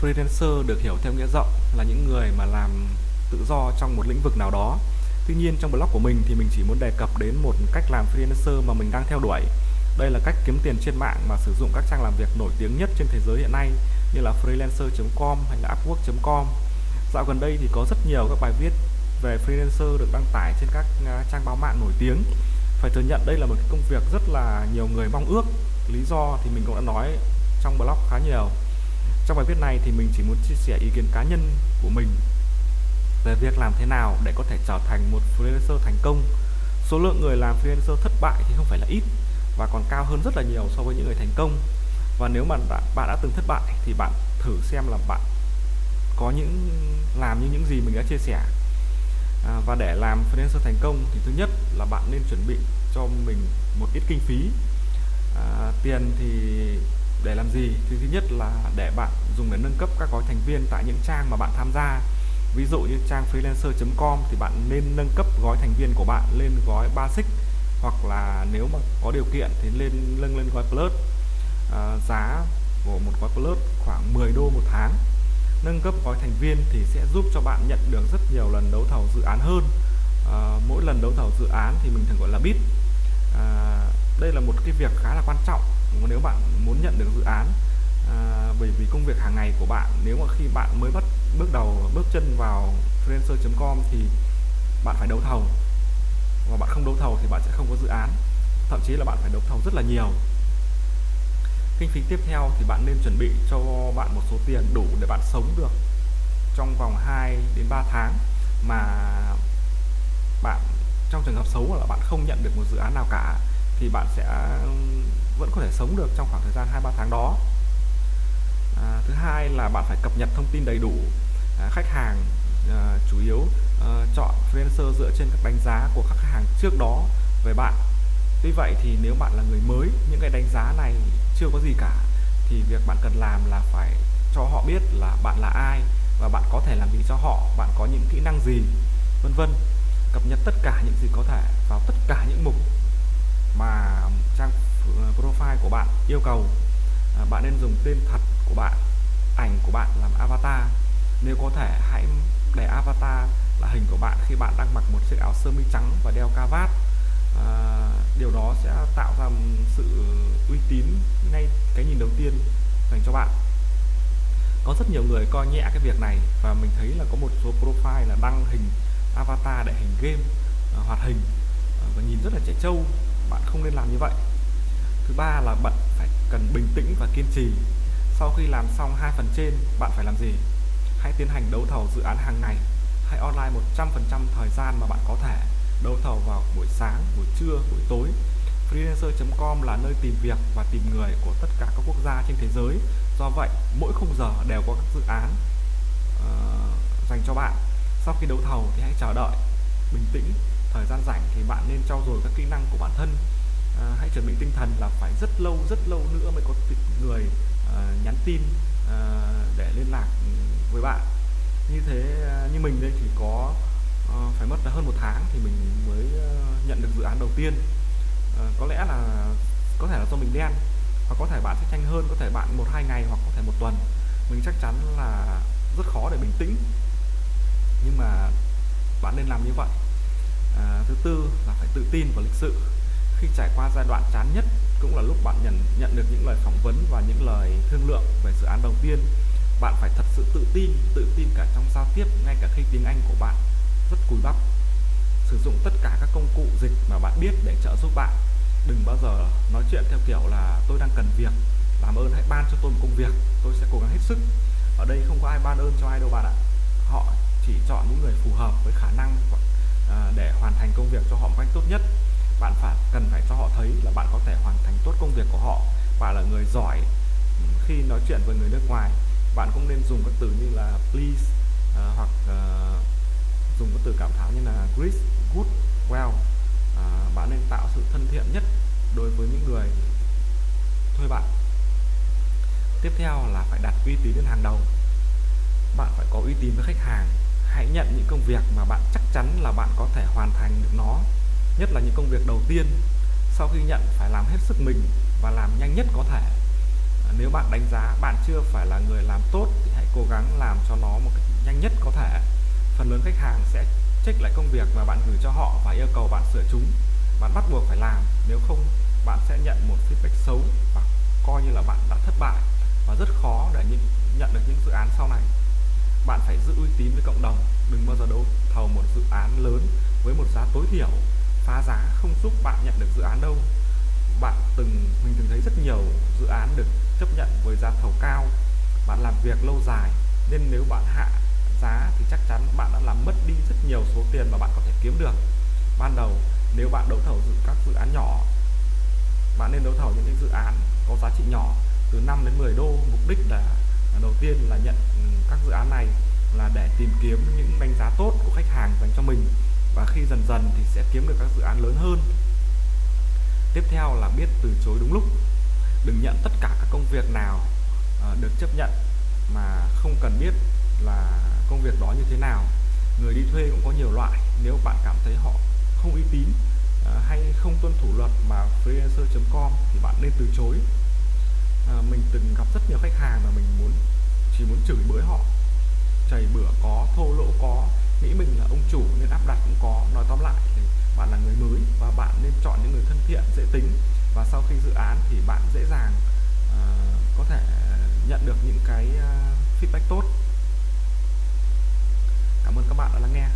freelancer được hiểu theo nghĩa rộng là những người mà làm tự do trong một lĩnh vực nào đó. Tuy nhiên, trong blog của mình thì mình chỉ muốn đề cập đến một cách làm freelancer mà mình đang theo đuổi. Đây là cách kiếm tiền trên mạng mà sử dụng các trang làm việc nổi tiếng nhất trên thế giới hiện nay như là freelancer.com hay là upwork.com dạo gần đây thì có rất nhiều các bài viết về freelancer được đăng tải trên các à, trang báo mạng nổi tiếng. Phải thừa nhận đây là một công việc rất là nhiều người mong ước. Lý do thì mình cũng đã nói trong blog khá nhiều trong bài viết này thì mình chỉ muốn chia sẻ ý kiến cá nhân của mình về việc làm thế nào để có thể trở thành một freelancer thành công. Số lượng người làm freelancer thất bại thì không phải là ít và còn cao hơn rất là nhiều so với những người thành công. Và nếu mà bạn đã từng thất bại thì bạn thử xem là bạn có những làm như những gì mình đã chia sẻ. À, và để làm freelancer thành công thì thứ nhất là bạn nên chuẩn bị cho mình một ít kinh phí. À, tiền thì để làm gì? Thì thứ nhất là để bạn dùng để nâng cấp các gói thành viên tại những trang mà bạn tham gia. Ví dụ như trang freelancer.com thì bạn nên nâng cấp gói thành viên của bạn lên gói basic hoặc là nếu mà có điều kiện thì lên nâng lên gói plus. À, giá của một gói plus khoảng 10 đô một tháng. Nâng cấp gói thành viên thì sẽ giúp cho bạn nhận được rất nhiều lần đấu thầu dự án hơn. À, mỗi lần đấu thầu dự án thì mình thường gọi là bid. À, đây là một cái việc khá là quan trọng nếu bạn muốn nhận được dự án. À, bởi vì công việc hàng ngày của bạn nếu mà khi bạn mới bắt bước đầu bước chân vào freelancer.com thì bạn phải đấu thầu. Và bạn không đấu thầu thì bạn sẽ không có dự án. Thậm chí là bạn phải đấu thầu rất là nhiều. Kinh phí tiếp theo thì bạn nên chuẩn bị cho bạn một số tiền đủ để bạn sống được trong vòng 2 đến 3 tháng mà bạn trong trường hợp xấu là bạn không nhận được một dự án nào cả thì bạn sẽ vẫn có thể sống được trong khoảng thời gian 2 3 tháng đó. À, thứ hai là bạn phải cập nhật thông tin đầy đủ. À, khách hàng à, chủ yếu à, chọn freelancer dựa trên các đánh giá của các khách hàng trước đó về bạn. Tuy vậy thì nếu bạn là người mới, những cái đánh giá này chưa có gì cả thì việc bạn cần làm là phải cho họ biết là bạn là ai và bạn có thể làm gì cho họ, bạn có những kỹ năng gì, vân vân. Cập nhật tất cả những gì có thể vào tất cả những mục mà trang profile của bạn yêu cầu à, bạn nên dùng tên thật của bạn ảnh của bạn làm avatar. Nếu có thể hãy để avatar là hình của bạn khi bạn đang mặc một chiếc áo sơ mi trắng và đeo cravat à, điều đó sẽ tạo ra sự uy tín ngay cái nhìn đầu tiên dành cho bạn. Có rất nhiều người coi nhẹ cái việc này và mình thấy là có một số profile là đăng hình avatar để hình game à, hoạt hình à, và nhìn rất là trẻ trâu bạn không nên làm như vậy. Thứ ba là bạn phải cần bình tĩnh và kiên trì. Sau khi làm xong hai phần trên bạn phải làm gì? Hãy tiến hành đấu thầu dự án hàng ngày. Hãy online 100% thời gian mà bạn có thể. Đấu thầu vào buổi sáng buổi trưa buổi tối. Freelancer.com là nơi tìm việc và tìm người của tất cả các quốc gia trên thế giới. Do vậy mỗi khung giờ đều có các dự án uh, dành cho bạn. Sau khi đấu thầu thì hãy chờ đợi. Bình tĩnh thời gian rảnh thì bạn nên trau dồi các kỹ năng của bản thân. À, hãy chuẩn bị tinh thần là phải rất lâu rất lâu nữa mới có người à, nhắn tin à, để liên lạc với bạn. Như thế à, như mình đây thì có à, phải mất hơn một tháng thì mình mới à, nhận được dự án đầu tiên. À, có lẽ là có thể là do mình đen hoặc có thể bạn sẽ nhanh hơn có thể bạn một hai ngày hoặc có thể một tuần. Mình chắc chắn là rất khó để bình tĩnh. Nhưng mà bạn nên làm như vậy à, thứ tư là phải tự tin vào lịch sự. Khi trải qua giai đoạn chán nhất cũng là lúc bạn nhận nhận được những lời phỏng vấn và những lời thương lượng về dự án đầu tiên. Bạn phải thật sự tự tin tự tin cả trong giao tiếp ngay cả khi tiếng anh của bạn rất cùi bắp. Sử dụng tất cả các công cụ dịch mà bạn biết để trợ giúp bạn. Đừng bao giờ nói chuyện theo kiểu là tôi đang cần việc làm ơn hãy ban cho tôi một công việc tôi sẽ cố gắng hết sức. Ở đây không có ai ban ơn cho ai đâu bạn ạ. Họ chỉ chọn những người phù hợp với khả năng à, để hoàn thành công việc cho họ một cách tốt nhất bạn phải cần phải cho họ thấy là bạn có thể hoàn thành tốt công việc của họ và là người giỏi khi nói chuyện với người nước ngoài. Bạn cũng nên dùng các từ như là please uh, hoặc uh, dùng các từ cảm thán như là great good well. Uh, bạn nên tạo sự thân thiện nhất đối với những người thuê bạn. Tiếp theo là phải đặt uy tín lên hàng đầu. Bạn phải có uy tín với khách hàng hãy nhận những công việc mà bạn chắc chắn là bạn có thể hoàn thành được nó, nhất là những công việc đầu tiên. Sau khi nhận, phải làm hết sức mình và làm nhanh nhất có thể. Nếu bạn đánh giá bạn chưa phải là người làm tốt thì hãy cố gắng làm cho nó một cách nhanh nhất có thể. Phần lớn khách hàng sẽ check lại công việc mà bạn gửi cho họ và yêu cầu bạn sửa chúng. Bạn bắt buộc phải làm, nếu không, bạn sẽ nhận một feedback xấu và coi như là bạn đã thất bại. Và rất khó để nhận được những dự án sau này bạn phải giữ uy tín với cộng đồng, đừng bao giờ đấu thầu một dự án lớn với một giá tối thiểu. Phá giá không giúp bạn nhận được dự án đâu. Bạn từng, mình từng thấy rất nhiều dự án được chấp nhận với giá thầu cao. Bạn làm việc lâu dài, nên nếu bạn hạ giá thì chắc chắn bạn đã làm mất đi rất nhiều số tiền mà bạn có thể kiếm được. Ban đầu, nếu bạn đấu thầu dự, các dự án nhỏ, bạn nên đấu thầu những cái dự án có giá trị nhỏ, từ 5 đến 10 đô. Mục đích là, đầu tiên là nhận các dự án này là để tìm kiếm những đánh giá tốt của khách hàng dành cho mình. Và khi dần dần thì sẽ kiếm được các dự án lớn hơn. Tiếp theo là biết từ chối đúng lúc. Đừng nhận tất cả các công việc nào ờ, được chấp nhận mà không cần biết là công việc đó như thế nào. Người đi thuê cũng có nhiều loại. Nếu bạn cảm thấy họ không uy tín ờ, hay không tuân thủ luật mà freelancer.com thì bạn nên từ chối. Ờ, mình từng gặp rất nhiều khách hàng mà mình muốn chỉ muốn chửi bới họ. Chảy bữa có thô lỗ có nghĩ mình là ông chủ nên áp đặt cũng có nói tóm lại thì bạn là người mới và bạn nên chọn những người thân thiện dễ tính. Và sau khi dự án thì bạn dễ dàng uh, có thể nhận được những cái uh, feedback tốt. Cảm ơn các bạn đã lắng nghe.